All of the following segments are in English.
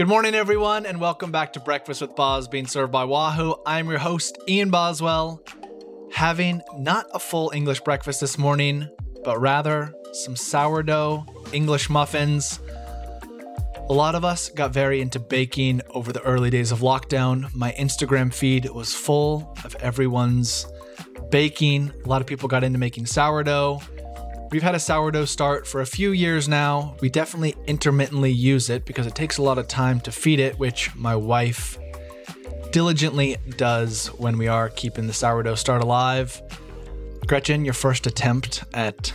Good morning, everyone, and welcome back to Breakfast with Boz, being served by Wahoo. I'm your host, Ian Boswell, having not a full English breakfast this morning, but rather some sourdough English muffins. A lot of us got very into baking over the early days of lockdown. My Instagram feed was full of everyone's baking. A lot of people got into making sourdough. We've had a sourdough start for a few years now. We definitely intermittently use it because it takes a lot of time to feed it, which my wife diligently does when we are keeping the sourdough start alive. Gretchen, your first attempt at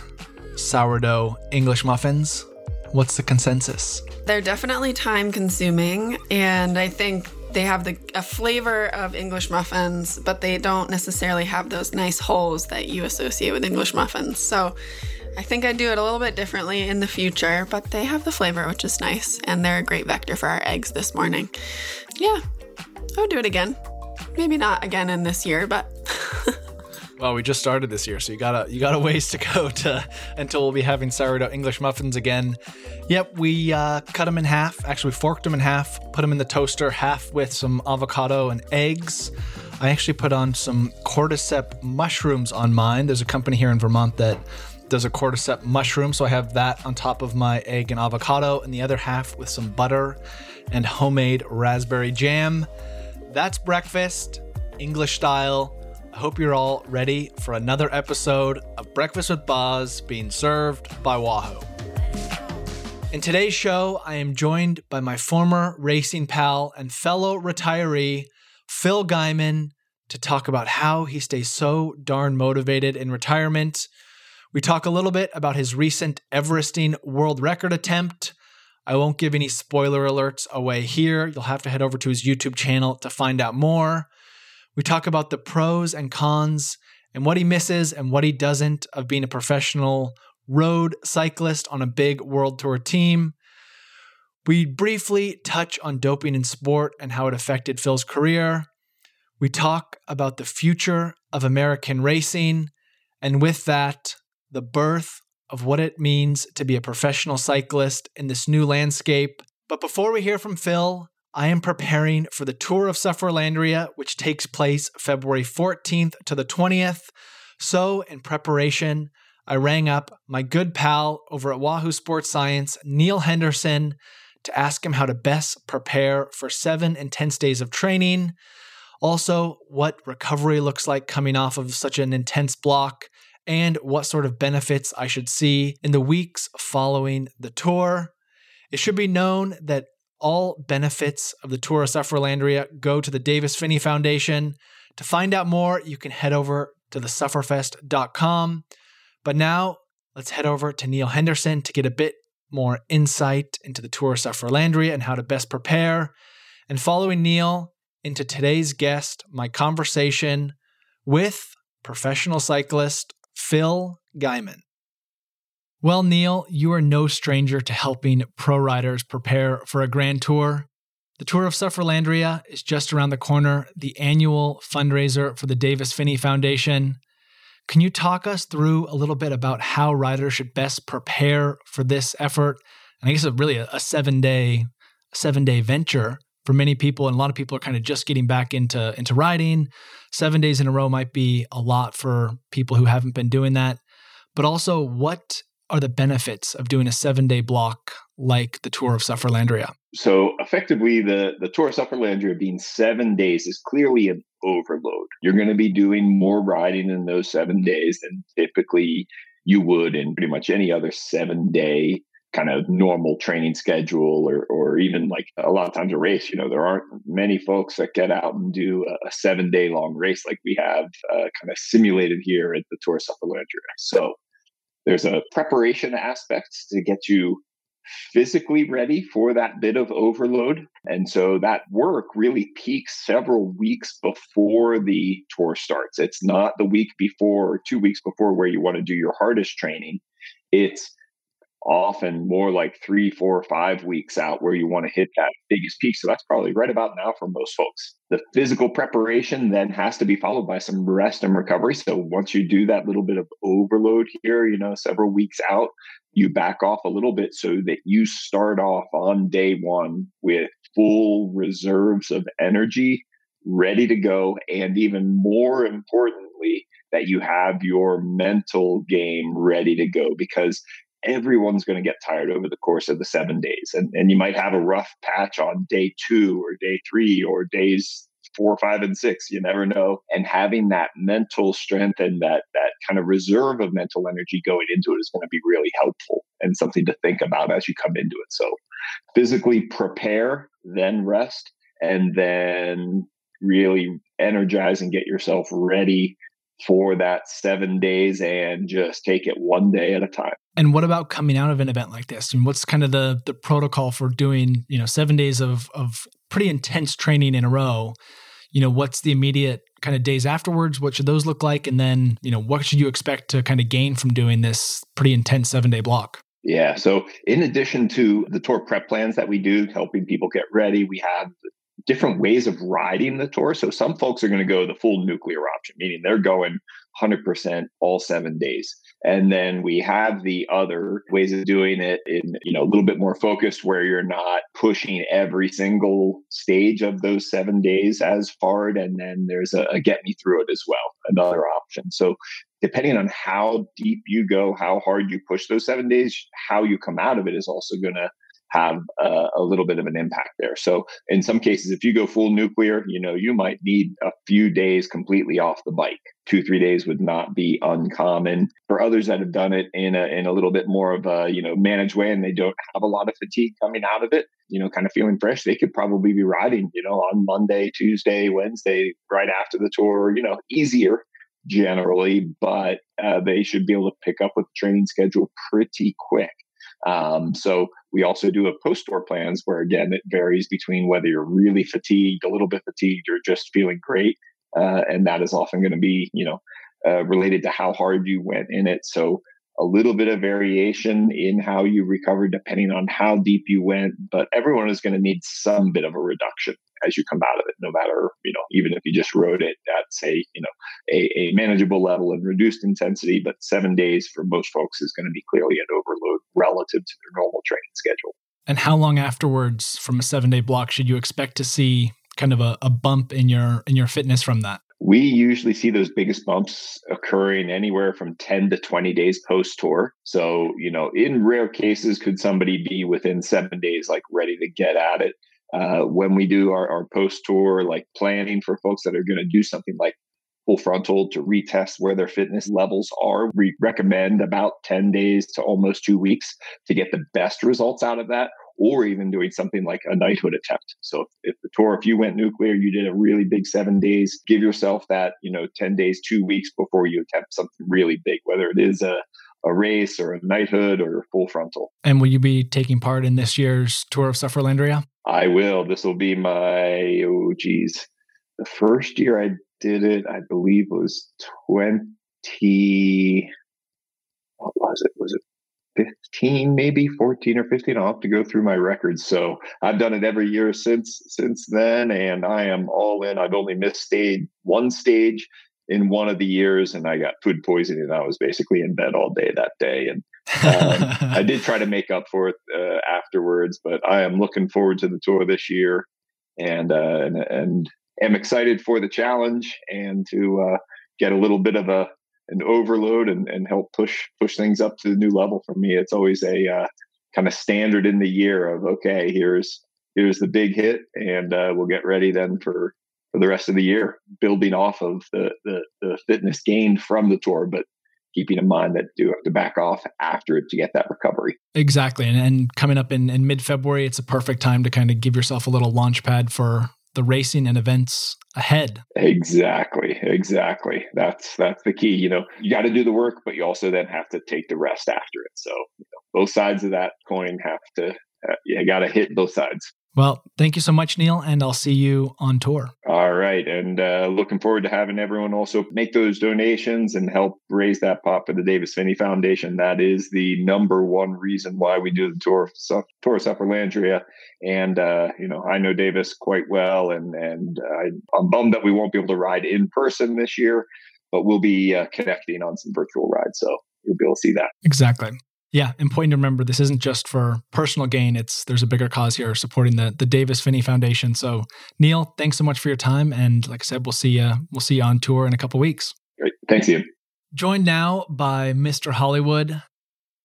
sourdough English muffins. What's the consensus? They're definitely time consuming, and I think they have the a flavor of English muffins, but they don't necessarily have those nice holes that you associate with English muffins. So I think I'd do it a little bit differently in the future, but they have the flavor, which is nice, and they're a great vector for our eggs this morning. Yeah, I would do it again. Maybe not again in this year, but. well, we just started this year, so you got a you got a ways to go to until we'll be having sourdough English muffins again. Yep, we uh, cut them in half. Actually, forked them in half, put them in the toaster, half with some avocado and eggs. I actually put on some cordyceps mushrooms on mine. There's a company here in Vermont that does a cordyceps mushroom. So I have that on top of my egg and avocado, and the other half with some butter and homemade raspberry jam. That's breakfast, English style. I hope you're all ready for another episode of Breakfast with Boz being served by Wahoo. In today's show, I am joined by my former racing pal and fellow retiree, Phil Gaimon, to talk about how he stays so darn motivated in retirement we talk a little bit about his recent Everesting world record attempt. I won't give any spoiler alerts away here. You'll have to head over to his YouTube channel to find out more. We talk about the pros and cons and what he misses and what he doesn't of being a professional road cyclist on a big world tour team. We briefly touch on doping in sport and how it affected Phil's career. We talk about the future of American racing. And with that, the birth of what it means to be a professional cyclist in this new landscape. But before we hear from Phil, I am preparing for the Tour of Sufferlandria, which takes place February 14th to the 20th. So, in preparation, I rang up my good pal over at Wahoo Sports Science, Neil Henderson, to ask him how to best prepare for seven intense days of training. Also, what recovery looks like coming off of such an intense block, and what sort of benefits I should see in the weeks following the tour. It should be known that all benefits of the Tour of Sufferlandria go to the Davis Phinney Foundation. To find out more, you can head over to thesufferfest.com. But now, let's head over to Neil Henderson to get a bit more insight into the Tour of Sufferlandria and how to best prepare. And following Neil into today's guest, my conversation with professional cyclist Phil Gaimon. Well, Neil, you are no stranger to helping pro riders prepare for a grand tour. The Tour of Sufferlandria is just around the corner, the annual fundraiser for the Davis Phinney Foundation. Can you talk us through a little bit about how riders should best prepare for this effort? And I guess it's really a, a seven day, seven day venture for many people, and a lot of people are kind of just getting back into into riding. Seven days in a row might be a lot for people who haven't been doing that. But also, what are the benefits of doing a seven day block like the Tour of Sufferlandria? So, effectively, the, the Tour of Sufferlandria being seven days is clearly an overload. You're going to be doing more riding in those seven days than typically you would in pretty much any other seven day kind of normal training schedule or or even like a lot of times a race you know there aren't many folks that get out and do a, seven day long race like we have uh, kind of simulated here at the Tour of Sufferlandria so there's a preparation aspect to get you physically ready for that bit of overload. And so that work really peaks several weeks before the tour starts. It's not the week before or two weeks before where you want to do your hardest training. It's often more like three, four, five weeks out where you want to hit that biggest peak. So that's probably right about now for most folks. The physical preparation then has to be followed by some rest and recovery. So once you do that little bit of overload here, you know, several weeks out, you back off a little bit so that you start off on day one with full reserves of energy ready to go. And even more importantly, that you have your mental game ready to go because everyone's going to get tired over the course of the seven days. And, and you might have a rough patch on day two or day three or days four, five, and six. You never know. And having that mental strength and that that kind of reserve of mental energy going into it is going to be really helpful and something to think about as you come into it. So physically prepare, then rest, and then really energize and get yourself ready for that seven days and just take it one day at a time. And what about coming out of an event like this? And what's kind of the the protocol for doing, you know, seven days of of pretty intense training in a row? You know, what's the immediate kind of days afterwards? What should those look like? And then, you know, what should you expect to kind of gain from doing this pretty intense seven day block? Yeah. So, in addition to the tour prep plans that we do, helping people get ready, we have different ways of riding the tour. So some folks are going to go the full nuclear option, meaning they're going 100% all seven days. And then we have the other ways of doing it in, you know, a little bit more focused where you're not pushing every single stage of those seven days as hard. And then there's a, a get me through it as well, another option. So depending on how deep you go, how hard you push those seven days, how you come out of it is also going to have a, a, little bit of an impact there. So in some cases, if you go full nuclear, you know, you might need a few days completely off the bike. Two, three days would not be uncommon. For others that have done it in a in a little bit more of a, you know, managed way and they don't have a lot of fatigue coming out of it, you know, kind of feeling fresh, they could probably be riding, you know, on Monday, Tuesday, Wednesday, right after the tour, you know, easier generally, but uh, they should be able to pick up with the training schedule pretty quick. Um, so we also do a post tour plans where again it varies between whether you're really fatigued, a little bit fatigued, or just feeling great, uh, and that is often going to be you know uh, related to how hard you went in it. So a little bit of variation in how you recover depending on how deep you went, but everyone is going to need some bit of a reduction as you come out of it, no matter, you know, even if you just rode it at say, you know, a, a manageable level of reduced intensity, but seven days for most folks is going to be clearly an overload relative to their normal training schedule. And how long afterwards from a seven day block should you expect to see kind of a, a bump in your in your fitness from that? We usually see those biggest bumps occurring anywhere from 10 to 20 days post tour. So, you know, in rare cases, could somebody be within seven days, like ready to get at it? Uh, when we do our, our post tour, like planning for folks that are going to do something like full frontal to retest where their fitness levels are, we recommend about 10 days to almost two weeks to get the best results out of that or even doing something like a knighthood attempt. So if, if, the tour, if you went nuclear, you did a really big seven days, give yourself that, you know, 10 days, two weeks before you attempt something really big, whether it is a, a race or a knighthood or full frontal. And will you be taking part in this year's tour of Sufferlandria? I will. This will be my, oh, geez. The first year I did it, I believe was 20, what was it? Was it 15 maybe 14 or 15 i'll have to go through my records. So i've done it every year since since then and i am all in. I've only missed stage one stage in one of the years and i got food poisoning and i was basically in bed all day that day. And um, i did try to make up for it uh, afterwards but i am looking forward to the tour this year and uh, and, and am excited for the challenge and to uh, get a little bit of a an overload and, and help push push things up to the new level for me. It's always a uh, kind of standard in the year of okay, here's here's the big hit, and uh, we'll get ready then for for the rest of the year, building off of the, the the fitness gained from the tour, but keeping in mind that you have to back off after it to get that recovery. Exactly. And, and coming up in, in mid February, it's a perfect time to kind of give yourself a little launch pad for the racing and events ahead. Exactly, exactly. That's that's the key. You know, you got to do the work, but you also then have to take the rest after it. So you know, both sides of that coin have to. Uh, you got to hit both sides. Well, thank you so much, Neil, and I'll see you on tour. All right. And uh, looking forward to having everyone also make those donations and help raise that pot for the Davis Phinney Foundation. That is the number one reason why we do the tour, tour of Sufferlandria. And, uh, you know, I know Davis quite well, and, and uh, I, I'm bummed that we won't be able to ride in person this year, but we'll be uh, connecting on some virtual rides. So you'll be able to see that. Exactly. Yeah, important to remember this isn't just for personal gain. It's there's a bigger cause here supporting the the Davis Phinney Foundation. So Neil, thanks so much for your time. And like I said, we'll see you we'll see you on tour in a couple weeks. Great. Thanks, Ian. Joined now by Mr. Hollywood,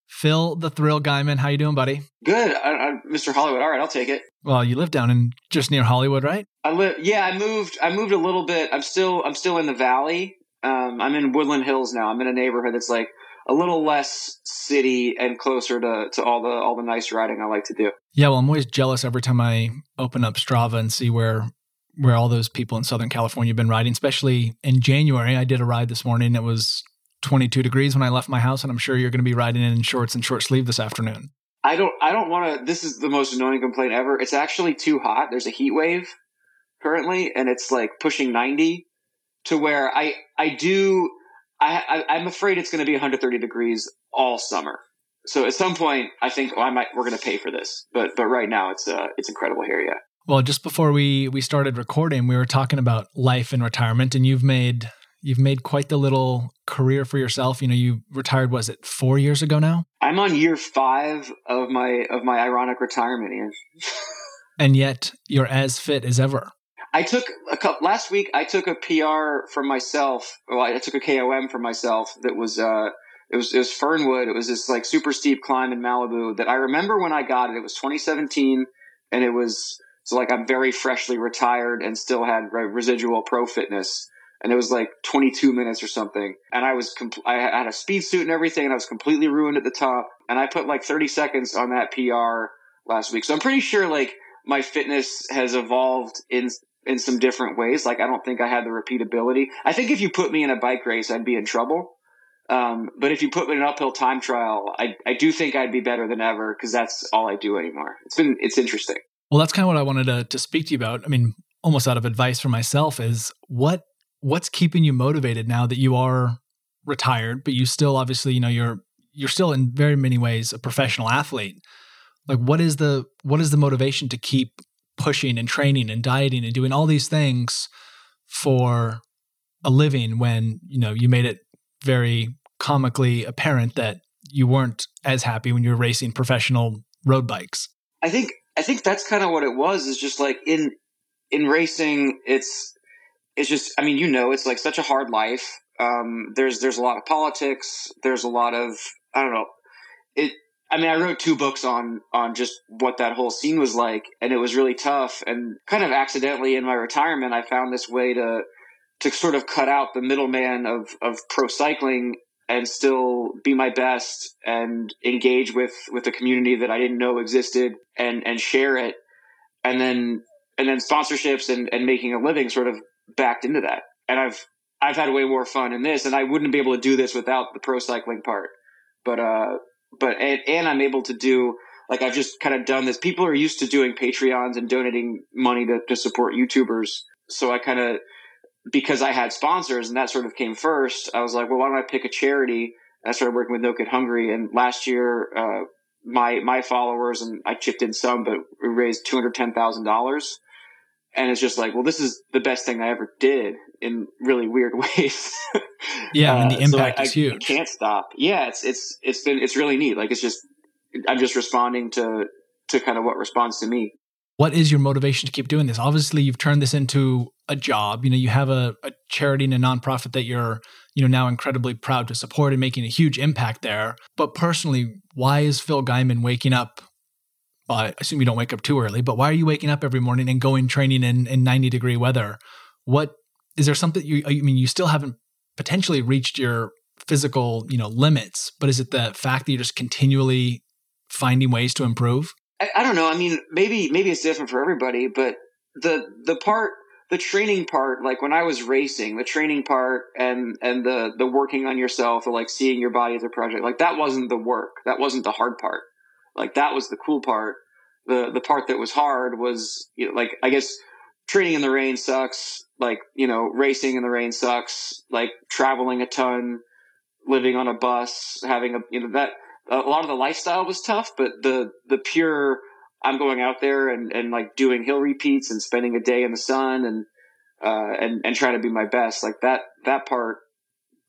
Phil the Thrill Gaimon. How you doing, buddy? Good, I, I, Mr. Hollywood. All right, I'll take it. Well, you live down in just near Hollywood, right? I live. Yeah, I moved. I moved a little bit. I'm still. I'm still in the valley. Um, I'm in Woodland Hills now. I'm in a neighborhood that's like a little less city and closer to, to all the all the nice riding I like to do. Yeah, well, I'm always jealous every time I open up Strava and see where where all those people in Southern California have been riding. Especially in January, I did a ride this morning. It was 22 degrees when I left my house, and I'm sure you're going to be riding in shorts and short sleeve this afternoon. I don't. I don't want to. This is the most annoying complaint ever. It's actually too hot. There's a heat wave currently, and it's like pushing 90 to where I I do I, I am afraid it's going to be 130 degrees all summer. So at some point, I think oh, I might we're going to pay for this. But but right now, it's uh it's incredible here. Yeah. Well, just before we we started recording, we were talking about life and retirement, and you've made you've made quite the little career for yourself. You know, you retired was it four years ago now? I'm on year five of my of my ironic retirement, Ian. and yet you're as fit as ever. I took a couple last week. I took a PR for myself. Well, I took a KOM for myself. That was uh, it was it was Fernwood. It was this like super steep climb in Malibu that I remember when I got it. It was 2017, and it was so like I'm very freshly retired and still had residual pro fitness. And it was like 22 minutes or something. And I was, compl- I had a speed suit and everything, and I was completely ruined at the top. And I put like 30 seconds on that PR last week. So I'm pretty sure like my fitness has evolved in in some different ways. Like I don't think I had the repeatability. I think if you put me in a bike race, I'd be in trouble. Um, but if you put me in an uphill time trial, I, I do think I'd be better than ever because that's all I do anymore. It's been it's interesting. Well, that's kind of what I wanted to, to speak to you about. I mean, almost out of advice for myself is what what's keeping you motivated now that you are retired, but you still obviously you know you're you're still in very many ways a professional athlete. Like what is the what is the motivation to keep pushing and training and dieting and doing all these things for a living when you know you made it very comically apparent that you weren't as happy when you were racing professional road bikes. I think i think that's kind of what it was is just like in in racing it's it's just i mean you know it's like such a hard life. Um there's there's a lot of politics. There's a lot of i don't know. It I mean, I wrote two books on on just what that whole scene was like, and it was really tough. And kind of accidentally in my retirement, I found this way to to sort of cut out the middleman of of pro cycling and still be my best and engage with with a community that I didn't know existed and and share it, and then and then sponsorships and and making a living sort of backed into that. And I've I've had way more fun in this, and I wouldn't be able to do this without the pro cycling part. But uh, but and, and I'm able to do like I've just kind of done this. People are used to doing Patreons and donating money to, to support YouTubers. So I kind of because I had sponsors and that sort of came first. I was like, well, why don't I pick a charity? I started working with No Kid Hungry. And last year, uh, my my followers and I chipped in some, but we raised two hundred ten thousand dollars. And it's just like, well, this is the best thing I ever did in really weird ways. yeah, and the uh, impact so I, is huge. I can't stop. Yeah, it's it's it's been it's really neat. Like it's just I'm just responding to to kind of what responds to me. What is your motivation to keep doing this? Obviously, you've turned this into a job. You know, you have a, a charity and a nonprofit that you're you know now incredibly proud to support and making a huge impact there. But personally, why is Phil Gaimon waking up I assume you don't wake up too early, but why are you waking up every morning and going training in, in 90 degree weather? What is there something you, I mean, you still haven't potentially reached your physical, you know, limits, but is it the fact that you're just continually finding ways to improve? I, I don't know. I mean, maybe, maybe it's different for everybody, but the, the part, the training part, like when I was racing, the training part and, and the, the working on yourself or like seeing your body as a project, like that wasn't the work. That wasn't the hard part. Like that was the cool part. the the part that was hard was you know, like I guess training in the rain sucks. Like you know, racing in the rain sucks. Like traveling a ton, living on a bus, having a you know that a lot of the lifestyle was tough, but the the pure I'm going out there and and like doing hill repeats and spending a day in the sun and uh, and and trying to be my best like that that part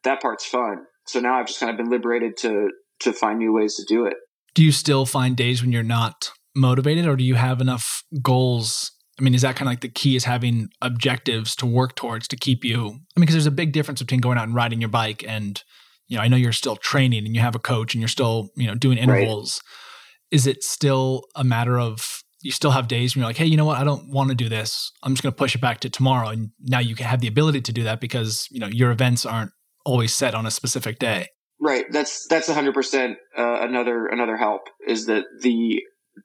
that part's fun. So now I've just kind of been liberated to to find new ways to do it. Do you still find days when you're not motivated, or do you have enough goals? I mean, is that kind of like the key is having objectives to work towards to keep you? I mean, because there's a big difference between going out and riding your bike and, you know, I know you're still training and you have a coach and you're still, you know, doing intervals. Right. Is it still a matter of you still have days when you're like, hey, you know what? I don't want to do this. I'm just going to push it back to tomorrow. And now you can have the ability to do that because, you know, your events aren't always set on a specific day. Right. That's that's hundred uh, percent another another help is that the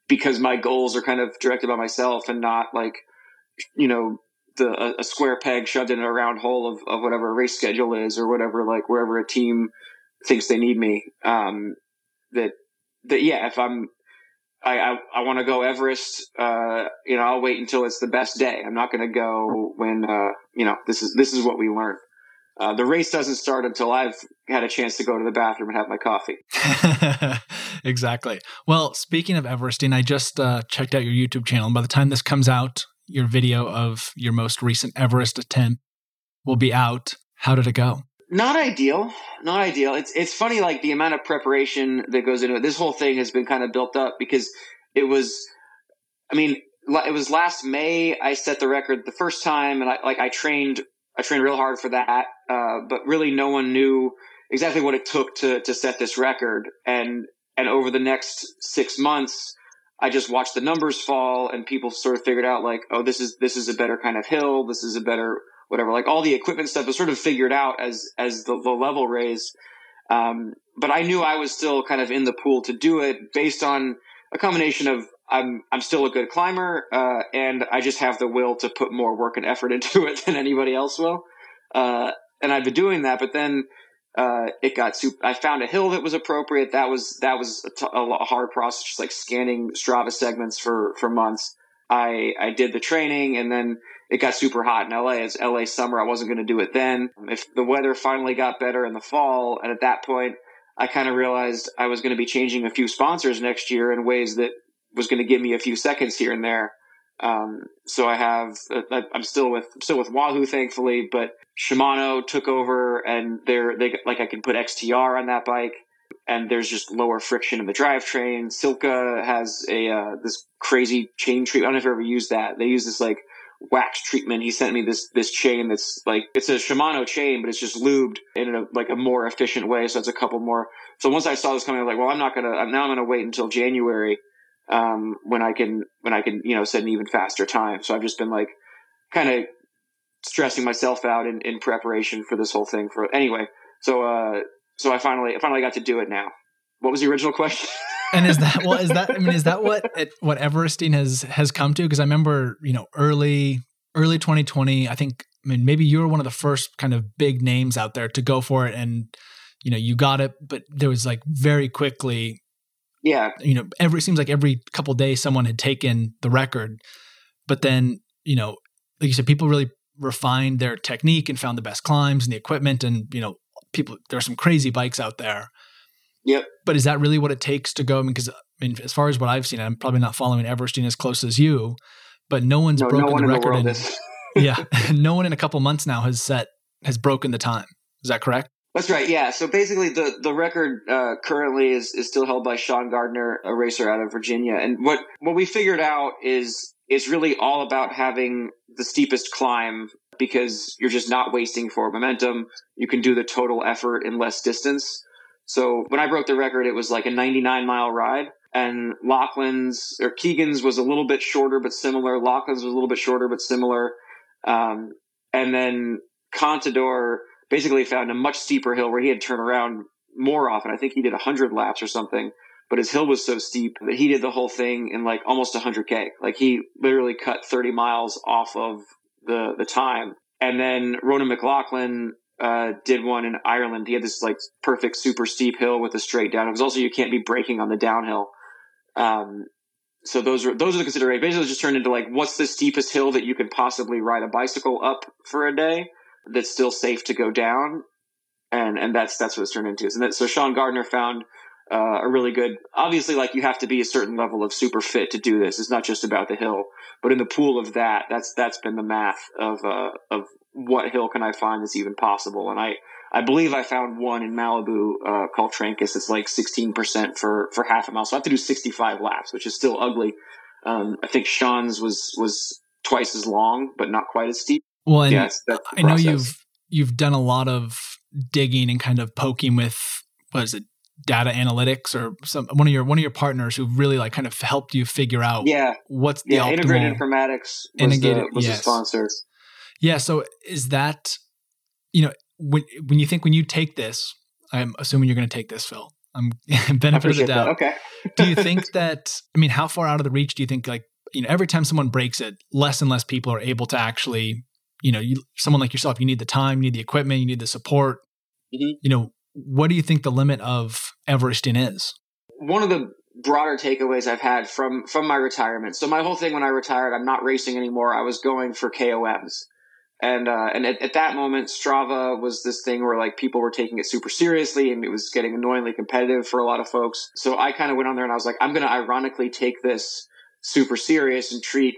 because my goals are kind of directed by myself and not like you know the a, square peg shoved in a round hole of, of whatever a race schedule is or whatever like wherever a team thinks they need me. Um, that that yeah, if I'm I I, I want to go Everest, uh, you know, I'll wait until it's the best day. I'm not going to go when uh, you know this is this is what we learn. Uh, the race doesn't start until I've had a chance to go to the bathroom and have my coffee. exactly. Well, speaking of Everesting, I just uh, checked out your YouTube channel. And by the time this comes out, your video of your most recent Everest attempt will be out. How did it go? Not ideal. Not ideal. It's it's funny, like the amount of preparation that goes into it. This whole thing has been kind of built up because it was. I mean, it was last May. I set the record the first time, and I like I trained I trained real hard for that, uh, but really no one knew exactly what it took to to set this record. And and over the next six months, I just watched the numbers fall, and people sort of figured out like, oh, this is this is a better kind of hill. This is a better whatever. Like all the equipment stuff was sort of figured out as as the, the level raised. Um, but I knew I was still kind of in the pool to do it based on a combination of I'm I'm still a good climber, uh, and I just have the will to put more work and effort into it than anybody else will. Uh, and I've been doing that, but then uh, it got super. I found a hill that was appropriate. That was that was a, t- a hard process, just like scanning Strava segments for for months. I I did the training, and then it got super hot in LA. It's LA summer. I wasn't going to do it then. If the weather finally got better in the fall, and at that point. I kind of realized I was going to be changing a few sponsors next year in ways that was going to give me a few seconds here and there. Um, so I have, uh, I'm still with, still with Wahoo, thankfully, but Shimano took over and they're, they, like I can put XTR on that bike and there's just lower friction in the drivetrain. Silca has a, uh, this crazy chain treatment. I don't know if you ever used that. They use this like wax treatment. He sent me this, this chain that's like, it's a Shimano chain, but it's just lubed in a, like a more efficient way. So it's a couple more. So once I saw this coming, I'm like, well, I'm not going to, now I'm going to wait until January um, when I can when I can you know set an even faster time. So I've just been like kind of stressing myself out in, in preparation for this whole thing. For anyway, so uh, so I finally I finally got to do it now. What was the original question? and is that well is that I mean is that what it, what Everesting has has come to? Because I remember you know early early 2020. I think I mean maybe you were one of the first kind of big names out there to go for it and you know you got it but there was like very quickly yeah. You know, every it seems like every couple days someone had taken the record, but then you know, like you said, people really refined their technique and found the best climbs and the equipment, and you know, people there are some crazy bikes out there. Yep. But is that really what it takes to go? I mean, because I mean, as far as what I've seen, I'm probably not following Everesting as close as you, but no one's no, broken no one the record. In, in yeah, no one in a couple months now has set has broken the time. Is that correct? That's right. Yeah. So basically, the the record uh, currently is is still held by Sean Gardner, a racer out of Virginia. And what what we figured out is is really all about having the steepest climb because you're just not wasting forward momentum. You can do the total effort in less distance. So when I broke the record, it was like a 99 mile ride. And Lachlan's or Keegan's was a little bit shorter but similar. Lachlan's was a little bit shorter but similar. Um, and then Contador basically found a much steeper hill where he had to turn around more often. I think he did 100 laps or something, but his hill was so steep that he did the whole thing in like almost 100K. Like he literally cut 30 miles off of the, the time. And then Ronan McLaughlin uh, did one in Ireland. He had this like perfect super steep hill with a straight down. Because also you can't be braking on the downhill. Um, so those are those are the considerations. Basically, it just turned into like, what's the steepest hill that you could possibly ride a bicycle up for a day that's still safe to go down, and and that's that's what it's turned into. So, that, so Sean Gardner found uh, a really good. Obviously, like you have to be a certain level of super fit to do this. It's not just about the hill, but in the pool of that, that's that's been the math of uh, of what hill can I find that's even possible. And I I believe I found one in Malibu uh, called Trancas. It's like 16% for for half a mile, so I have to do 65 laps, which is still ugly. Um, I think Sean's was was twice as long, but not quite as steep. Well, and yeah, I know you've you've done a lot of digging and kind of poking with what is it data analytics or some one of your one of your partners who really like kind of helped you figure out yeah. what's the yeah integrated informatics was, integrated, the, was yes. the sponsor. Yeah so is that you know when when you think when you take this i'm assuming you're going to take this phil. I'm benefit of the doubt that. okay. Do you think that i mean how far out of the reach do you think like you know every time someone breaks it less and less people are able to actually you know you someone like yourself you need the time you need the equipment you need the support mm-hmm. you know what do you think the limit of Everesting is? One of the broader takeaways I've had from from my retirement. So my whole thing when I retired, I'm not racing anymore. I was going for KOMs. And uh, and at, at, that moment, Strava was this thing where like people were taking it super seriously, and it was getting annoyingly competitive for a lot of folks. So I kind of went on there and I was like, I'm going to ironically take this super serious and treat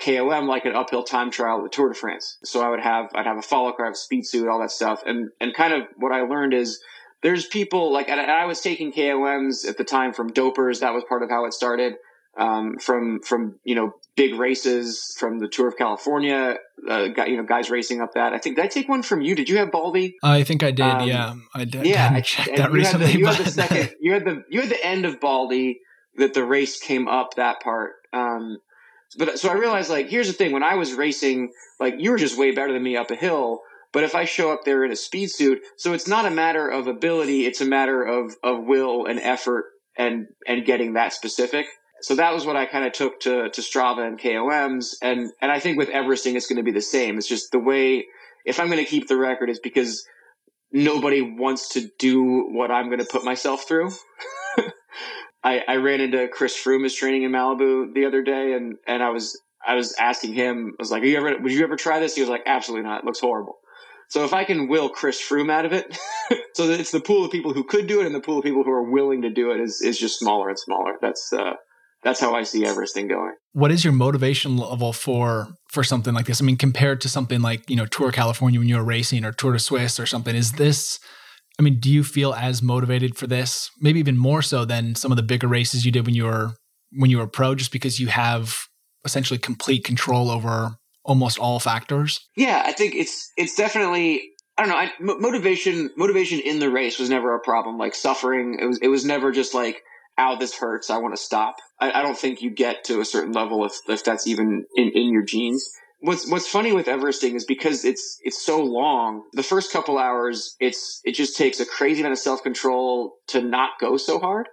KOM like an uphill time trial at the Tour de France. So I would have I'd have a follow car, I have a speed suit, all that stuff, and and kind of what I learned is there's people like and I was taking KOMs at the time from dopers. That was part of how it started. Um, from from you know big races from the Tour of California, uh, you know guys racing up that. I think did I take one from you? Did you have Baldy? I think I did. Um, yeah, I did. Yeah, I checked that you recently. Had the, you had the second. You had the you had the end of Baldy that the race came up that part. Um, but so I realized like here's the thing: when I was racing, like you were just way better than me up a hill. But if I show up there in a speed suit, so it's not a matter of ability, it's a matter of, of will and effort and, and getting that specific. So that was what I kind of took to, to Strava and KOMs. And, and I think with Everesting, it's going to be the same. It's just the way, if I'm going to keep the record, is because nobody wants to do what I'm going to put myself through. I, I ran into Chris Froome is training in Malibu the other day and, and I was, I was asking him, I was like, you ever, would you ever try this? He was like, absolutely not. It looks horrible. So if I can will Chris Froome out of it, so it's the pool of people who could do it and the pool of people who are willing to do it is, is just smaller and smaller. That's, uh, that's how I see everything going. What is your motivation level for for something like this? I mean, compared to something like you know Tour California when you were racing or Tour de Suisse or something, is this? I mean, do you feel as motivated for this? Maybe even more so than some of the bigger races you did when you were when you were pro, just because you have essentially complete control over almost all factors? Yeah, I think it's it's definitely I don't know. I, motivation motivation in the race was never a problem. Like suffering, it was it was never just like, "Ow, this hurts. I want to stop." I, I, don't think you get to a certain level if if that's even in, in your genes. What's What's funny with Everesting is because it's it's so long. The first couple hours, it's it just takes a crazy amount of self control to not go so hard.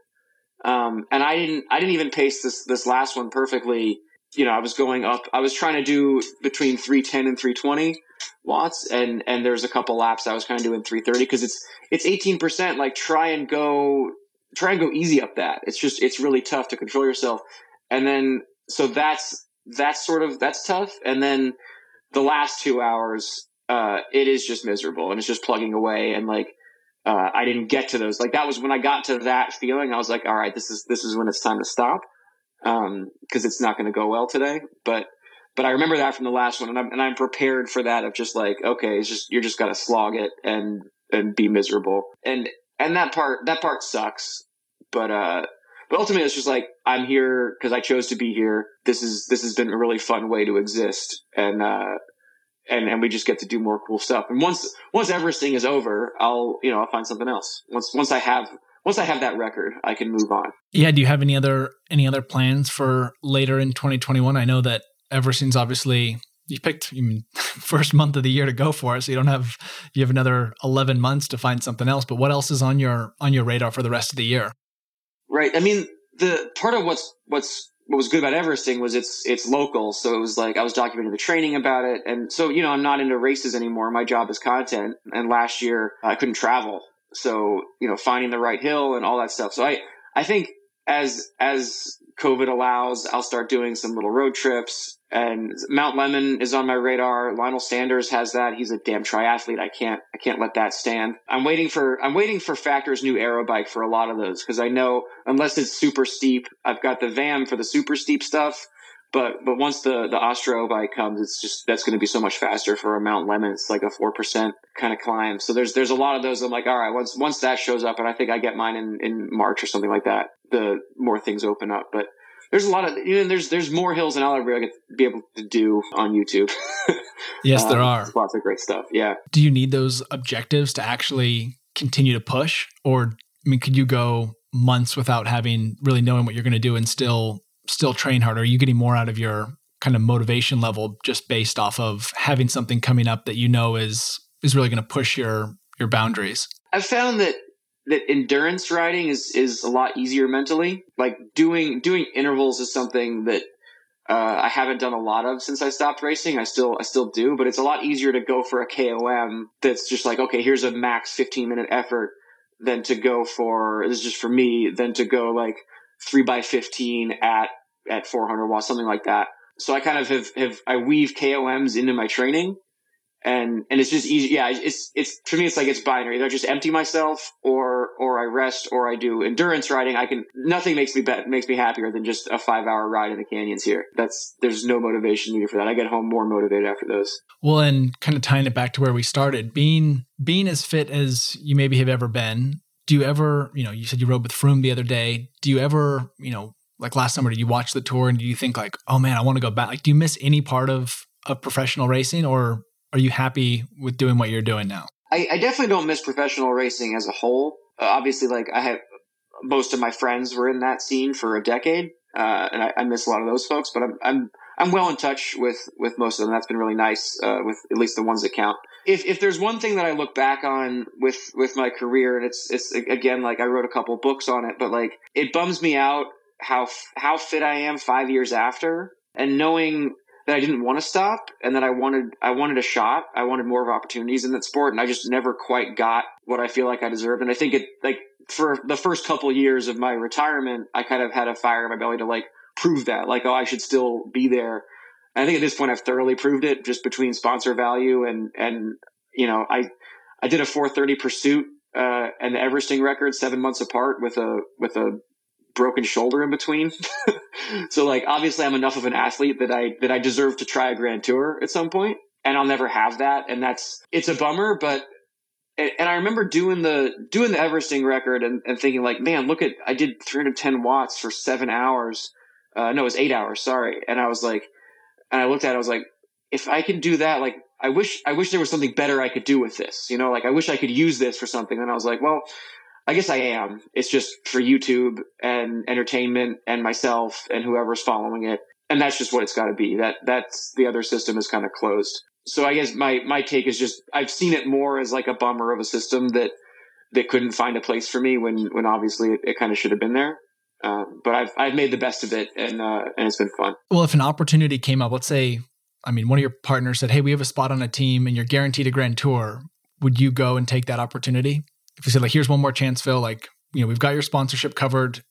Um, and I didn't I didn't even pace this this last one perfectly you know, I was going up. I was trying to do between 310 and 320 watts, and and there's a couple laps I was kind of doing 330 because it's it's 18 percent. Like try and go try and go easy up that. It's just it's really tough to control yourself. And then so that's that's sort of that's tough. And then the last two hours, uh, it is just miserable and it's just plugging away and like. Uh, I didn't get to those. Like that was when I got to that feeling. I was like, all right, this is this is when it's time to stop because um, it's not going to go well today. But but I remember that from the last one, and I'm and I'm prepared for that of just like okay, it's just you're just got to slog it and and be miserable, and and that part that part sucks. But uh, but ultimately, it's just like I'm here because I chose to be here. This is this has been a really fun way to exist, and uh, and and we just get to do more cool stuff. And once once Everesting is over, I'll you know I'll find something else. Once once I have once I have that record, I can move on. Yeah. Do you have any other any other plans for later in 2021? I know that Everesting's obviously you picked you mean, first month of the year to go for it, so you don't have you have another 11 months to find something else. But what else is on your on your radar for the rest of the year? Right. I mean, the part of what's what's what was good about Everesting was it's it's local, so it was like I was documenting the training about it, and so you know I'm not into races anymore. My job is content, and last year I couldn't travel, so, you know, finding the right hill and all that stuff. So I, I think as, as COVID allows, I'll start doing some little road trips. And Mount Lemmon is on my radar. Lionel Sanders has that. He's a damn triathlete. I can't, I can't let that stand. I'm waiting for, I'm waiting for Factor's new aero bike for a lot of those because I know unless it's super steep, I've got the VAM for the super steep stuff. But but once the the Ostro bike comes, it's just that's going to be so much faster for a Mount Lemmon. It's like a four percent kind of climb. So there's there's a lot of those. I'm like, all right, once once that shows up, and I think I get mine in in March or something like that. The more things open up, but there's a lot of you know there's there's more hills than I'll be able to do on YouTube. yes, there um, are lots of great stuff. Yeah. Do you need those objectives to actually continue to push, or I mean, could you go months without having really knowing what you're going to do and still still train harder? Are you getting more out of your kind of motivation level just based off of having something coming up that you know is is really going to push your your boundaries? I've found that that endurance riding is is a lot easier mentally. Like doing doing intervals is something that uh, I haven't done a lot of since I stopped racing. I still I still do, but it's a lot easier to go for a KOM that's just like okay, here's a max 15 minute effort than to go for this is just for me than to go like three by 15 at, at 400 watts, something like that. So I kind of have, have, I weave KOMs into my training and, and it's just easy. Yeah. It's, it's, for me, it's like it's binary. Either I just empty myself or, or I rest or I do endurance riding. I can, nothing makes me bet, makes me happier than just a five hour ride in the canyons here. That's, there's no motivation needed for that. I get home more motivated after those. Well, and kind of tying it back to where we started, being, being as fit as you maybe have ever been, do you ever, you know, you said you rode with Froome the other day. Do you ever, you know, like last summer, did you watch the tour and do you think like, oh man, I want to go back? Like, do you miss any part of of professional racing, or are you happy with doing what you're doing now? I, I definitely don't miss professional racing as a whole. Uh, obviously, like I have most of my friends were in that scene for a decade, uh, and I, I, miss a lot of those folks. But I'm I'm I'm well in touch with with most of them. That's been really nice uh, with at least the ones that count. If if there's one thing that I look back on with with my career, and it's it's again like I wrote a couple books on it, but like it bums me out how how fit I am five years after, and knowing that I didn't want to stop and that I wanted I wanted a shot. I wanted more of opportunities in that sport, and I just never quite got what I feel like I deserved. And I think it like for the first couple years of my retirement, I kind of had a fire in my belly to like prove that. Like, oh, I should still be there. And I think at this point I've thoroughly proved it just between sponsor value and, and, you know, I, I did a 430 pursuit, uh, and the Everesting record seven months apart with a, with a broken shoulder in between. so like, obviously I'm enough of an athlete that I, that I deserve to try a grand tour at some point and I'll never have that. And that's, it's a bummer, but and I remember doing the doing the Everesting record and, and, thinking like, man, look at I did 310 watts for seven hours, uh, no, it was eight hours. Sorry. And I was like, and I looked at it, I was like, if I can do that, like, I wish, I wish there was something better I could do with this, you know, like I wish I could use this for something. And I was like, well, I guess I am. It's just for YouTube and entertainment and myself and whoever's following it. And that's just what it's got to be. That, that's the other system is kind of closed. So I guess my, my take is just, I've seen it more as like a bummer of a system that, that couldn't find a place for me when, when obviously it, it kind of should have been there. Um, but I've I've made the best of it, and uh, and it's been fun. Well, if an opportunity came up, let's say, I mean, one of your partners said, "Hey, we have a spot on a team, and you're guaranteed a Grand Tour." Would you go and take that opportunity? If you said, "Like, here's one more chance, Phil. Like, you know, we've got your sponsorship covered.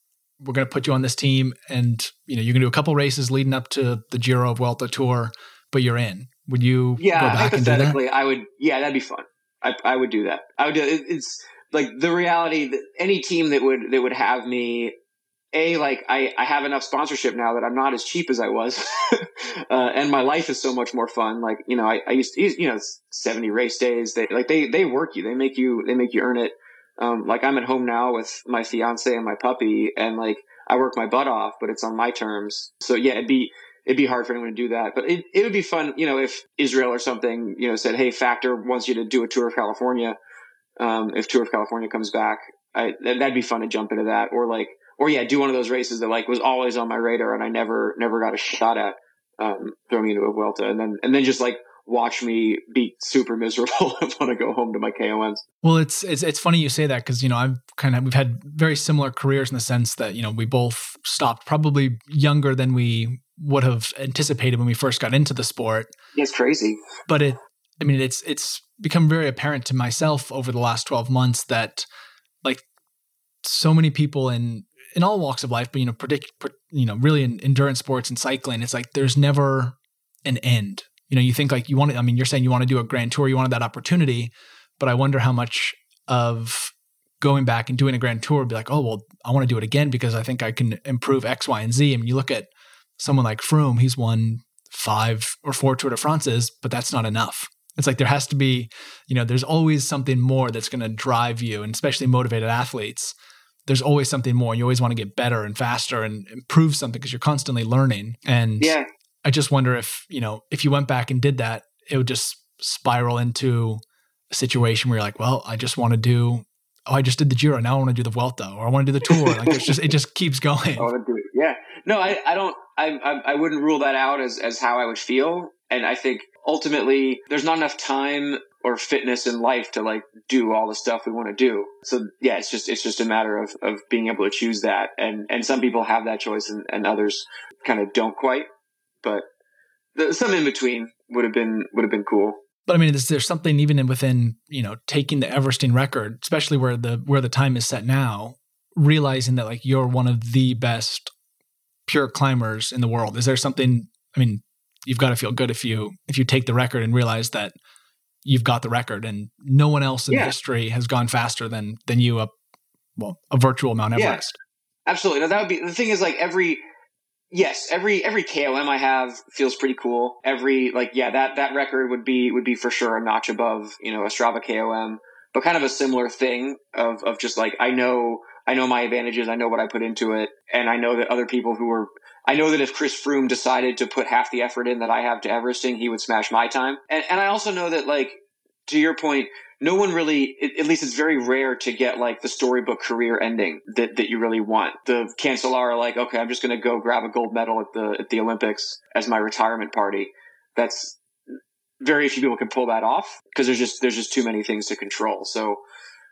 We're going to put you on this team, and you know, you can do a couple races leading up to the Giro of Vuelta Tour, but you're in." Would you? Yeah, hypothetically, I would. Yeah, that'd be fun. I, I would do that. I would do. It, it's like the reality that any team that would that would have me a like I, I have enough sponsorship now that I'm not as cheap as I was, uh, and my life is so much more fun. Like you know, I, I used to you know seventy race days. They like they they work you. They make you they make you earn it. Um, like I'm at home now with my fiance and my puppy, and like I work my butt off, but it's on my terms. So yeah, it'd be it'd be hard for anyone to do that. But it it would be fun, you know, if Israel or something, you know, said, "Hey, Factor wants you to do a tour of California." Um, if Tour of California comes back, I, that'd be fun to jump into that, or like or yeah, do one of those races that like was always on my radar and I never never got a shot at um, throwing into a Vuelta, and then and then just like watch me be super miserable and want to go home to my KOMs. Well, it's it's it's funny you say that because you know I've kind of we've had very similar careers in the sense that you know we both stopped probably younger than we would have anticipated when we first got into the sport. It's crazy, but it I mean it's it's become very apparent to myself over the last twelve months that like so many people in in all walks of life, but you know, predict, you know, really in endurance sports and cycling, it's like there's never an end. You know, you think like you want to, I mean, you're saying you want to do a grand tour, you wanted that opportunity, but I wonder how much of going back and doing a grand tour would be like, oh, well, I want to do it again because I think I can improve X, Y, and Z. I mean, you look at someone like Froome, he's won five or four Tour de France's, but that's not enough. It's like there has to be, you know, there's always something more that's going to drive you, and especially motivated athletes. There's always something more. And you always want to get better and faster and improve something because you're constantly learning. And yeah. I just wonder if, you know, if you went back and did that, it would just spiral into a situation where you're like, well, I just want to do oh, I just did the Giro. Now I want to do the Vuelta or I want to do the Tour. Like it's just, it just keeps going. I want to do it. Yeah. No, I, I don't, I, I, I wouldn't rule that out as, as how I would feel. And I think ultimately there's not enough time or fitness in life to like do all the stuff we want to do. So yeah, it's just, it's just a matter of, of being able to choose that. And, and some people have that choice and, and others kind of don't quite, but the, some in between would have been, would have been cool but I mean, is there something even within you know taking the Everesting record, especially where the where the time is set now, realizing that like you're one of the best pure climbers in the world? Is there something? I mean, you've got to feel good if you if you take the record and realize that you've got the record, and no one else in yeah. history has gone faster than than you up well a virtual Mount Everest. Yeah, absolutely. Now that would be the thing is like every Yes, every every KOM I have feels pretty cool. Every like yeah, that that record would be would be for sure a notch above, you know, a Strava KOM, but kind of a similar thing of of just like I know I know my advantages, I know what I put into it, and I know that other people who are I know that if Chris Froome decided to put half the effort in that I have to Everesting, he would smash my time. And and I also know that like to your point, no one really, at least it's very rare to get like the storybook career ending that, that you really want. The Cancellara, like, okay, I'm just going to go grab a gold medal at the, at the Olympics as my retirement party. That's very few people can pull that off because there's just, there's just too many things to control. So,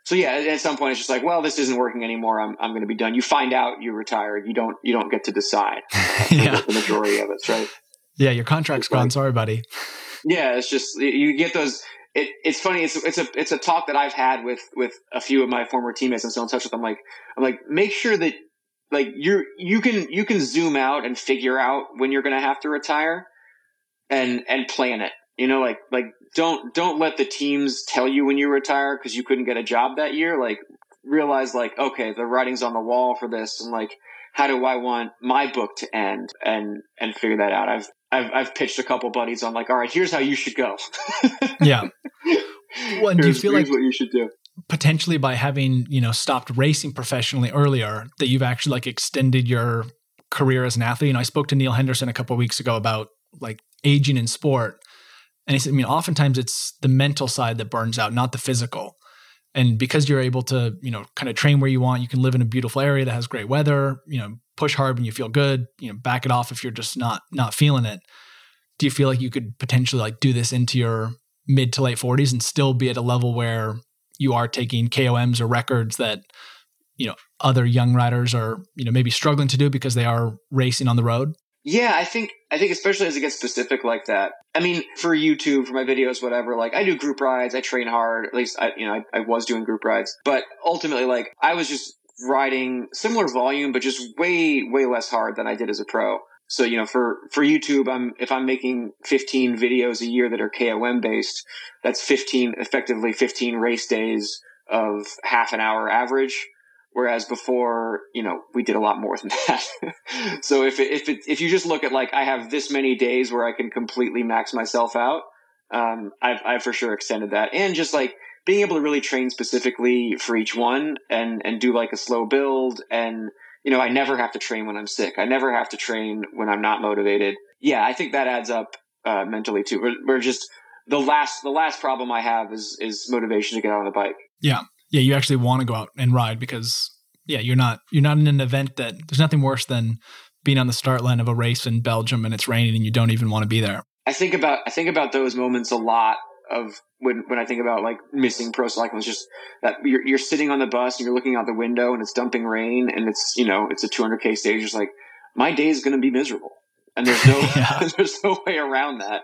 so yeah, at some point it's just like, well, this isn't working anymore. I'm, I'm going to be done. You find out you retire. You don't, you don't get to decide yeah. the majority of it, right? Yeah. Your contract's it's gone. Like, Sorry, buddy. Yeah. It's just, you get those, it, it's funny. It's it's a it's a talk that I've had with with a few of my former teammates. I'm still in touch with them. Like I'm like, make sure that like you're you can you can zoom out and figure out when you're going to have to retire, and and plan it. You know, like like don't don't let the teams tell you when you retire because you couldn't get a job that year. Like realize like okay, the writing's on the wall for this, and like how do I want my book to end, and and figure that out. I've I've I've pitched a couple buddies on like, all right, here's how you should go. yeah. Well, do you feel like what you should do? Potentially by having, you know, stopped racing professionally earlier, that you've actually like extended your career as an athlete. You know, I spoke to Neal Henderson a couple weeks ago about like aging in sport. And he said, I mean, oftentimes it's the mental side that burns out, not the physical. And because you're able to, you know, kind of train where you want, you can live in a beautiful area that has great weather, you know, push hard when you feel good, you know, back it off if you're just not not feeling it. Do you feel like you could potentially like do this into your mid to late 40s and still be at a level where you are taking KOMs or records that you know other young riders are you know maybe struggling to do because they are racing on the road? Yeah, I think I think especially as it gets specific like that. I mean, for YouTube, for my videos, whatever. Like, I do group rides. I train hard. At least, I you know I, I was doing group rides. But ultimately, like, I was just riding similar volume, but just way way less hard than I did as a pro. So you know, for for YouTube, I'm if I'm making 15 videos a year that are KOM based, that's 15 effectively 15 race days of half an hour average. Whereas before, you know, we did a lot more than that. so if it, if it, if you just look at like I have this many days where I can completely max myself out, um, I've I've for sure extended that, and just like being able to really train specifically for each one and and do like a slow build and you know I never have to train when I'm sick. I never have to train when I'm not motivated. Yeah, I think that adds up uh, mentally too. We're, we're just the last the last problem I have is is motivation to get on the bike. Yeah yeah, you actually want to go out and ride because yeah, you're not you're not in an event that there's nothing worse than being on the start line of a race in Belgium and it's raining and you don't even want to be there. I think about I think about those moments a lot of when when I think about like missing pro cycling. It's just that you're you're sitting on the bus and you're looking out the window and it's dumping rain and it's you know it's a 200k stage. It's like my day is going to be miserable and there's no there's no way around that.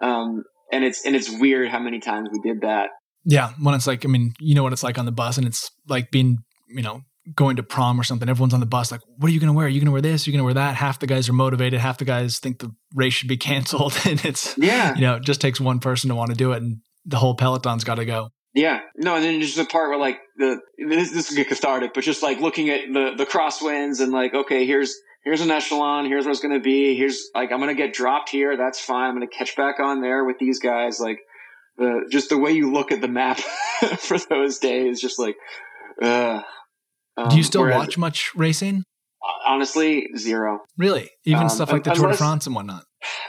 Um, and it's and it's weird how many times we did that yeah, when it's like, I mean, you know what it's like on the bus, and it's like being, you know, going to prom or something, everyone's on the bus like, "What are you going to wear? Are you going to wear this? Are you going to wear that?" Half the guys are motivated, half the guys think the race should be canceled, and it's yeah, you know, it just takes one person to want to do it, and the whole peloton's got to go. Yeah, no, and then just the part where like the this this is get cathartic, but just like looking at the the crosswinds and like okay, here's here's an echelon, here's what it's going to be, here's like I'm going to get dropped here, that's fine, I'm going to catch back on there with these guys, like the just the way you look at the map for those days, just like. Uh, um, Do you still whereas, watch much racing? Honestly, zero. Really, even um, stuff like the unless, Tour de France and whatnot.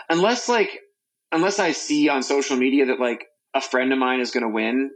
Unless like, unless I see on social media that like a friend of mine is going to win,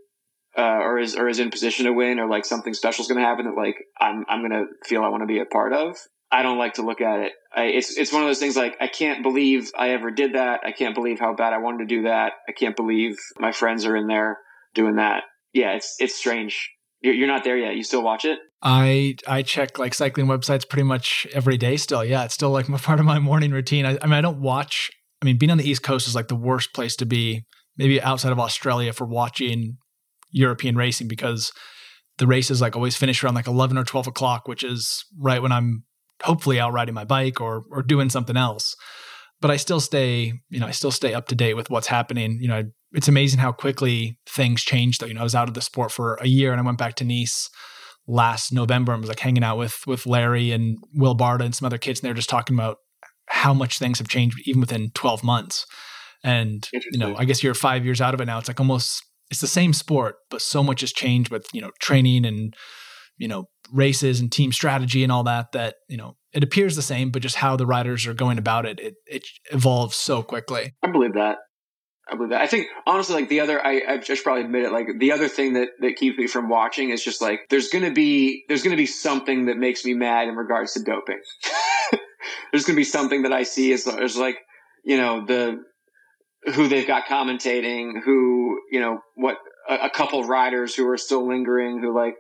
uh, or is or is in position to win, or like something special is going to happen that like I'm I'm going to feel I want to be a part of. I don't like to look at it. I, it's it's one of those things like I can't believe I ever did that. I can't believe how bad I wanted to do that. I can't believe my friends are in there doing that. Yeah, it's it's strange. You're, you're not there yet. You still watch it? I I check like cycling websites pretty much every day. Still, yeah, it's still like part of my morning routine. I, I mean, I don't watch. I mean, being on the East Coast is like the worst place to be maybe outside of Australia for watching European racing because the races like always finish around like 11 or 12 o'clock, which is right when I'm hopefully out riding my bike or or doing something else. But I still stay, you know, I still stay up to date with what's happening. You know, it's amazing how quickly things change. Though, you know, I was out of the sport for a year and I went back to Nice last November and was like hanging out with with Larry and Will Barta and some other kids, and they're just talking about how much things have changed even within 12 months. And you know, I guess you're five years out of it now. It's like almost it's the same sport, but so much has changed with you know training and you know races and team strategy and all that. That you know it appears the same, but just how the riders are going about it, it it evolves so quickly. I believe that. I believe that. I think honestly, like the other, I, I should probably admit it. Like the other thing that that keeps me from watching is just like there's gonna be there's gonna be something that makes me mad in regards to doping. there's gonna be something that I see as, as like you know the who they've got commentating, who you know what a, couple riders who are still lingering, who like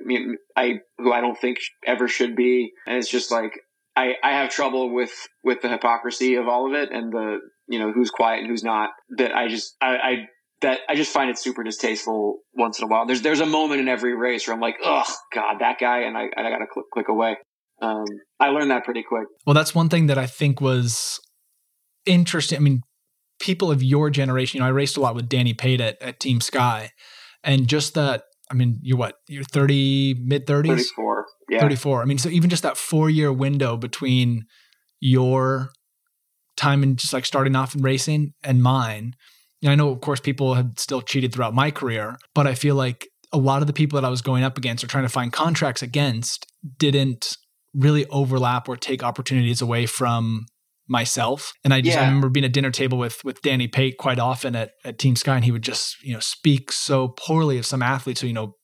I who I don't think ever should be, and it's just like I I have trouble with with the hypocrisy of all of it and the you know who's quiet and who's not. That I just I, I that I just find it super distasteful once in a while. There's there's a moment in every race where I'm like, oh god, that guy, and I and I gotta click click away. Um, I learned that pretty quick. Well, that's one thing that I think was interesting. I mean, people of your generation, you know, I raced a lot with Danny Pate at, at Team Sky, and just that. I mean, you're what? You're 30, mid 30s? 34. Yeah. 34. I mean, so even just that four year window between your time and just like starting off in racing and mine. I know, of course, people have still cheated throughout my career, but I feel like a lot of the people that I was going up against or trying to find contracts against didn't really overlap or take opportunities away from myself. And I just yeah. I remember being at dinner table with with Danny Pate quite often at, at Team Sky, and he would just you know speak so poorly of some athletes who you know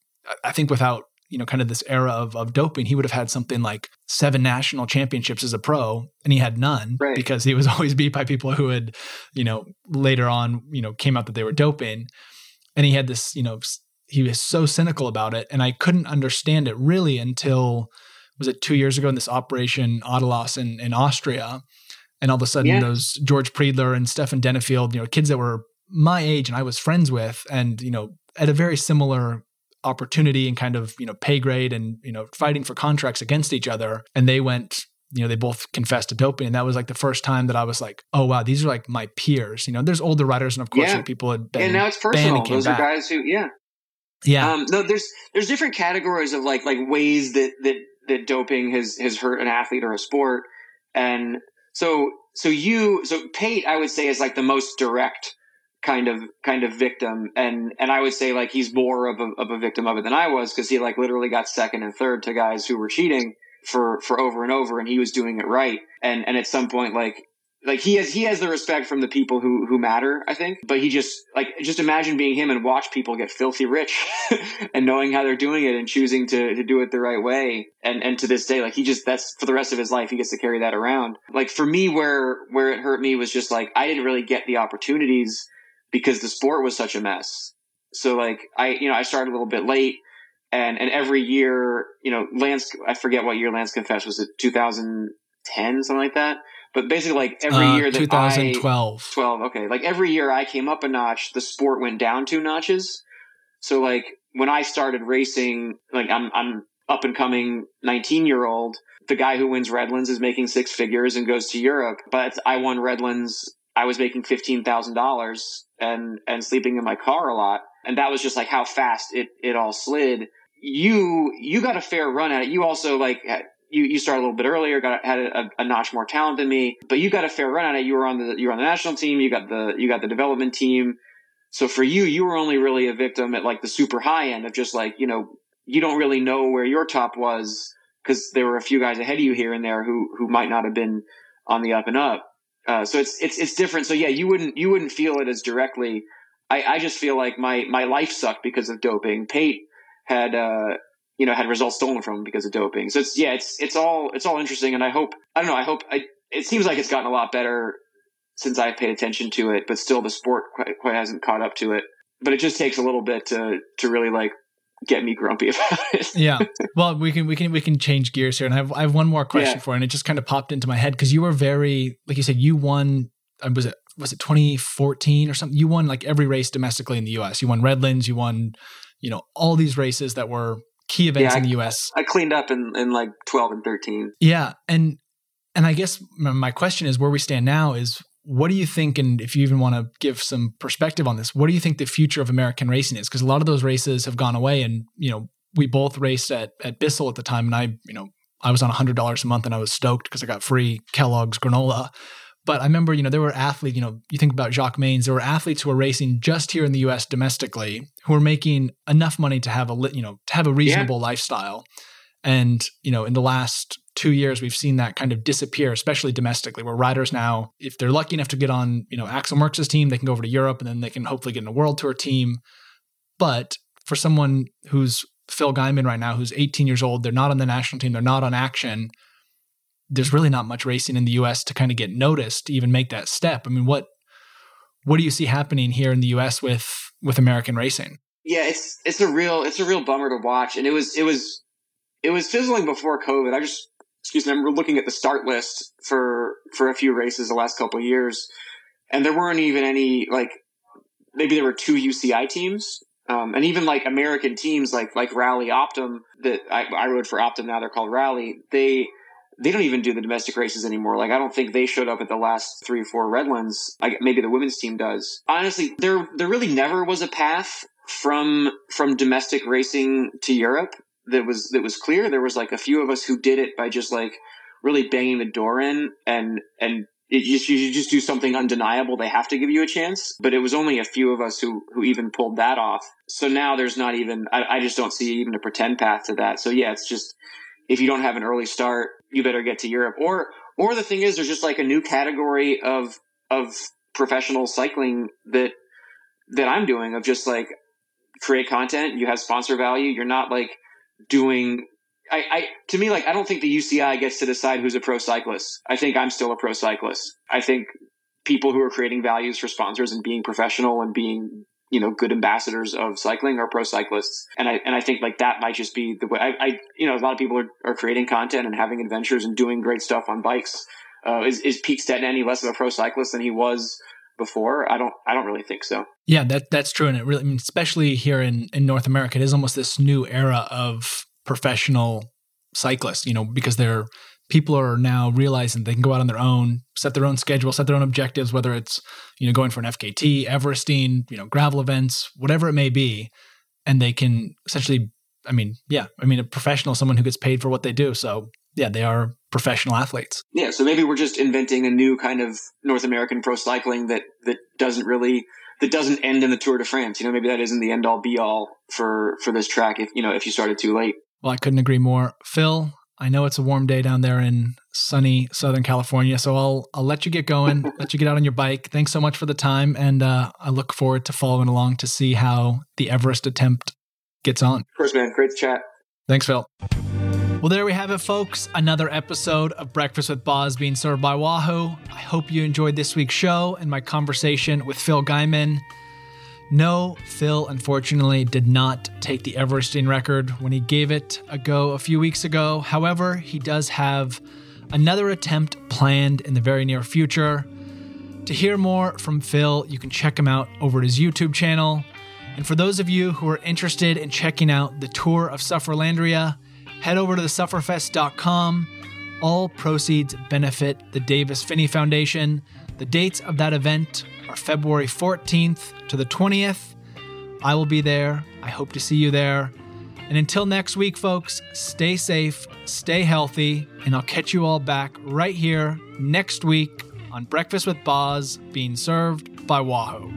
I think without you know kind of this era of of doping, he would have had something like seven national championships as a pro, and he had none right. because he was always beat by people who had you know later on you know came out that they were doping, and he had this you know he was so cynical about it, and I couldn't understand it really until was it two years ago in this operation Aderlass in, in Austria and all of a sudden yeah. those George Preidler and Stefan Denifl, you know, kids that were my age and I was friends with, and you know, at a very similar opportunity and kind of you know pay grade and you know fighting for contracts against each other, and they went. You know, they both confessed to doping, and that was like the first time that I was like, "Oh wow, these are like my peers." You know, there's older writers and of course, yeah. people had been and now it's personal. Those back. are guys who, yeah, yeah. Um, no, there's there's different categories of like like ways that that that doping has has hurt an athlete or a sport, and so so you so Pate I would say is like the most direct kind of kind of victim. And and I would say like he's more of a, of a victim of it than I was because he like literally got second and third to guys who were cheating for for over and over and he was doing it right. And and at some point like like he has he has the respect from the people who who matter i think. But he just like just imagine being him and watch people get filthy rich and knowing how they're doing it and choosing to to do it the right way. And and to this day like he just that's for the rest of his life he gets to carry that around. Like for me where where it hurt me was just like i didn't really get the opportunities because the sport was such a mess. So like i you know i started a little bit late. And and every year you know lance i forget what year lance confessed. Was it 2010 something like that but basically, like every uh, year that 2012, I, 12, okay, like every year I came up a notch, the sport went down two notches. So like when I started racing, like I'm I'm up and coming 19 year old. The guy who wins Redlands is making six figures and goes to Europe. But I won Redlands. I was making $15,000 and, and sleeping in my car a lot. And that was just like how fast it, it all slid. You, you got a fair run at it. You also like, you, you started a little bit earlier, got had a, a, notch more talent than me, but you got a fair run at it. You were on the you were on the national team. You got the you got the development team. So for you, you were only really a victim at like the super high end of just like you know you don't really know where your top was because there were a few guys ahead of you here and there who who might not have been on the up and up. Uh, so it's it's it's different. So yeah, you wouldn't you wouldn't feel it as directly. I, I just feel like my my life sucked because of doping. Pate had uh, you know had results stolen from him because of doping. So it's yeah, it's it's all it's all interesting, and I hope I don't know. I hope I, it seems like it's gotten a lot better since I paid attention to it, but still the sport quite, quite hasn't caught up to it. But it just takes a little bit to to really like get me grumpy about it. yeah. Well, we can we can we can change gears here, and I have I have one more question yeah. for, you, and it just kind of popped into my head because you were very like you said you won. Uh, was it was it 2014 or something? You won like every race domestically in the U.S. You won Redlands. You won you know all these races that were key events yeah, in the US. I cleaned up in, in like 12 and 13. Yeah. And, and I guess my question is where we stand now is what do you think, and if you even want to give some perspective on this, what do you think the future of American racing is? Because a lot of those races have gone away, and you know we both raced at at Bissell at the time, and I you know I was on hundred dollars a month, and I was stoked because I got free Kellogg's granola. But I remember, you know, there were athletes, you know, you think about Jacques Maines, there were athletes who were racing just here in the US domestically who were making enough money to have a, you know, to have a reasonable yeah. lifestyle. And, you know, in the last two years, we've seen that kind of disappear, especially domestically, where riders now, if they're lucky enough to get on, you know, Axel Merckx's team, they can go over to Europe and then they can hopefully get in a world tour team. But for someone who's Phil Gaimon right now, who's 18 years old, they're not on the national team, they're not on action there's really not much racing in the US to kind of get noticed to even make that step. I mean, what what do you see happening here in the US with with American racing? Yeah, it's it's a real it's a real bummer to watch. And it was it was it was fizzling before COVID. I just excuse me, I'm looking at the start list for for a few races the last couple years, and there weren't even any like maybe there were two UCI teams. Um, and even like American teams like like Rally Optum that I, I rode for Optum now they're called Rally they they don't even do the domestic races anymore. Like I don't think they showed up at the last three or four Redlands. Like maybe the women's team does. Honestly, there there really never was a path from from domestic racing to Europe that was that was clear. There was like a few of us who did it by just like really banging the door in and and it just you just do something undeniable. They have to give you a chance. But it was only a few of us who who even pulled that off. So now there's not even I, I just don't see even a pretend path to that. So yeah, it's just if you don't have an early start, you better get to Europe. Or or the thing is, there's just like a new category of of professional cycling that that I'm doing of just like create content. You have sponsor value. You're not like doing. I, I to me like I don't think the UCI gets to decide who's a pro cyclist. I think I'm still a pro cyclist. I think people who are creating values for sponsors and being professional and being you know good ambassadors of cycling or pro cyclists. And i and i think like that might just be the way i, I you know a lot of people are, are creating content and having adventures and doing great stuff on bikes. Uh, is, is Pete Stetina any less of a pro cyclist than he was before? I don't i don't really think so. Yeah that that's true. And it really I mean, especially here in in north america it is almost this new era of professional cyclists you know because they're people are now realizing they can go out on their own, set their own schedule, set their own objectives, whether it's, you know, going for an FKT, Everesting, you know, gravel events, whatever it may be. And they can essentially, I mean, yeah, I mean, a professional, someone who gets paid for what they do. So yeah, they are professional athletes. Yeah. So maybe we're just inventing a new kind of North American pro cycling that, that doesn't really, that doesn't end in the Tour de France. You know, maybe that isn't the end all be all for, for this track if, you know, if you started too late. Well, I couldn't agree more. Phil, I know it's a warm day down there in sunny Southern California, so I'll I'll let you get going, let you get out on your bike. Thanks so much for the time, and uh, I look forward to following along to see how the Everest attempt gets on. Of course, man. Great to chat. Thanks, Phil. Well, there we have it, folks. Another episode of Breakfast with Boz being served by Wahoo. I hope you enjoyed this week's show and my conversation with Phil Gaimon. No, Phil unfortunately did not take the Everesting record when he gave it a go a few weeks ago. However, he does have another attempt planned in the very near future. To hear more from Phil, you can check him out over at his YouTube channel. And for those of you who are interested in checking out the tour of Sufferlandria, head over to the sufferfest.com. All proceeds benefit the Davis Phinney Foundation. The dates of that event February 14th to the 20th. I will be there. I hope to see you there. And until next week, folks, stay safe, stay healthy, and I'll catch you all back right here next week on Breakfast with Boz, being served by Wahoo.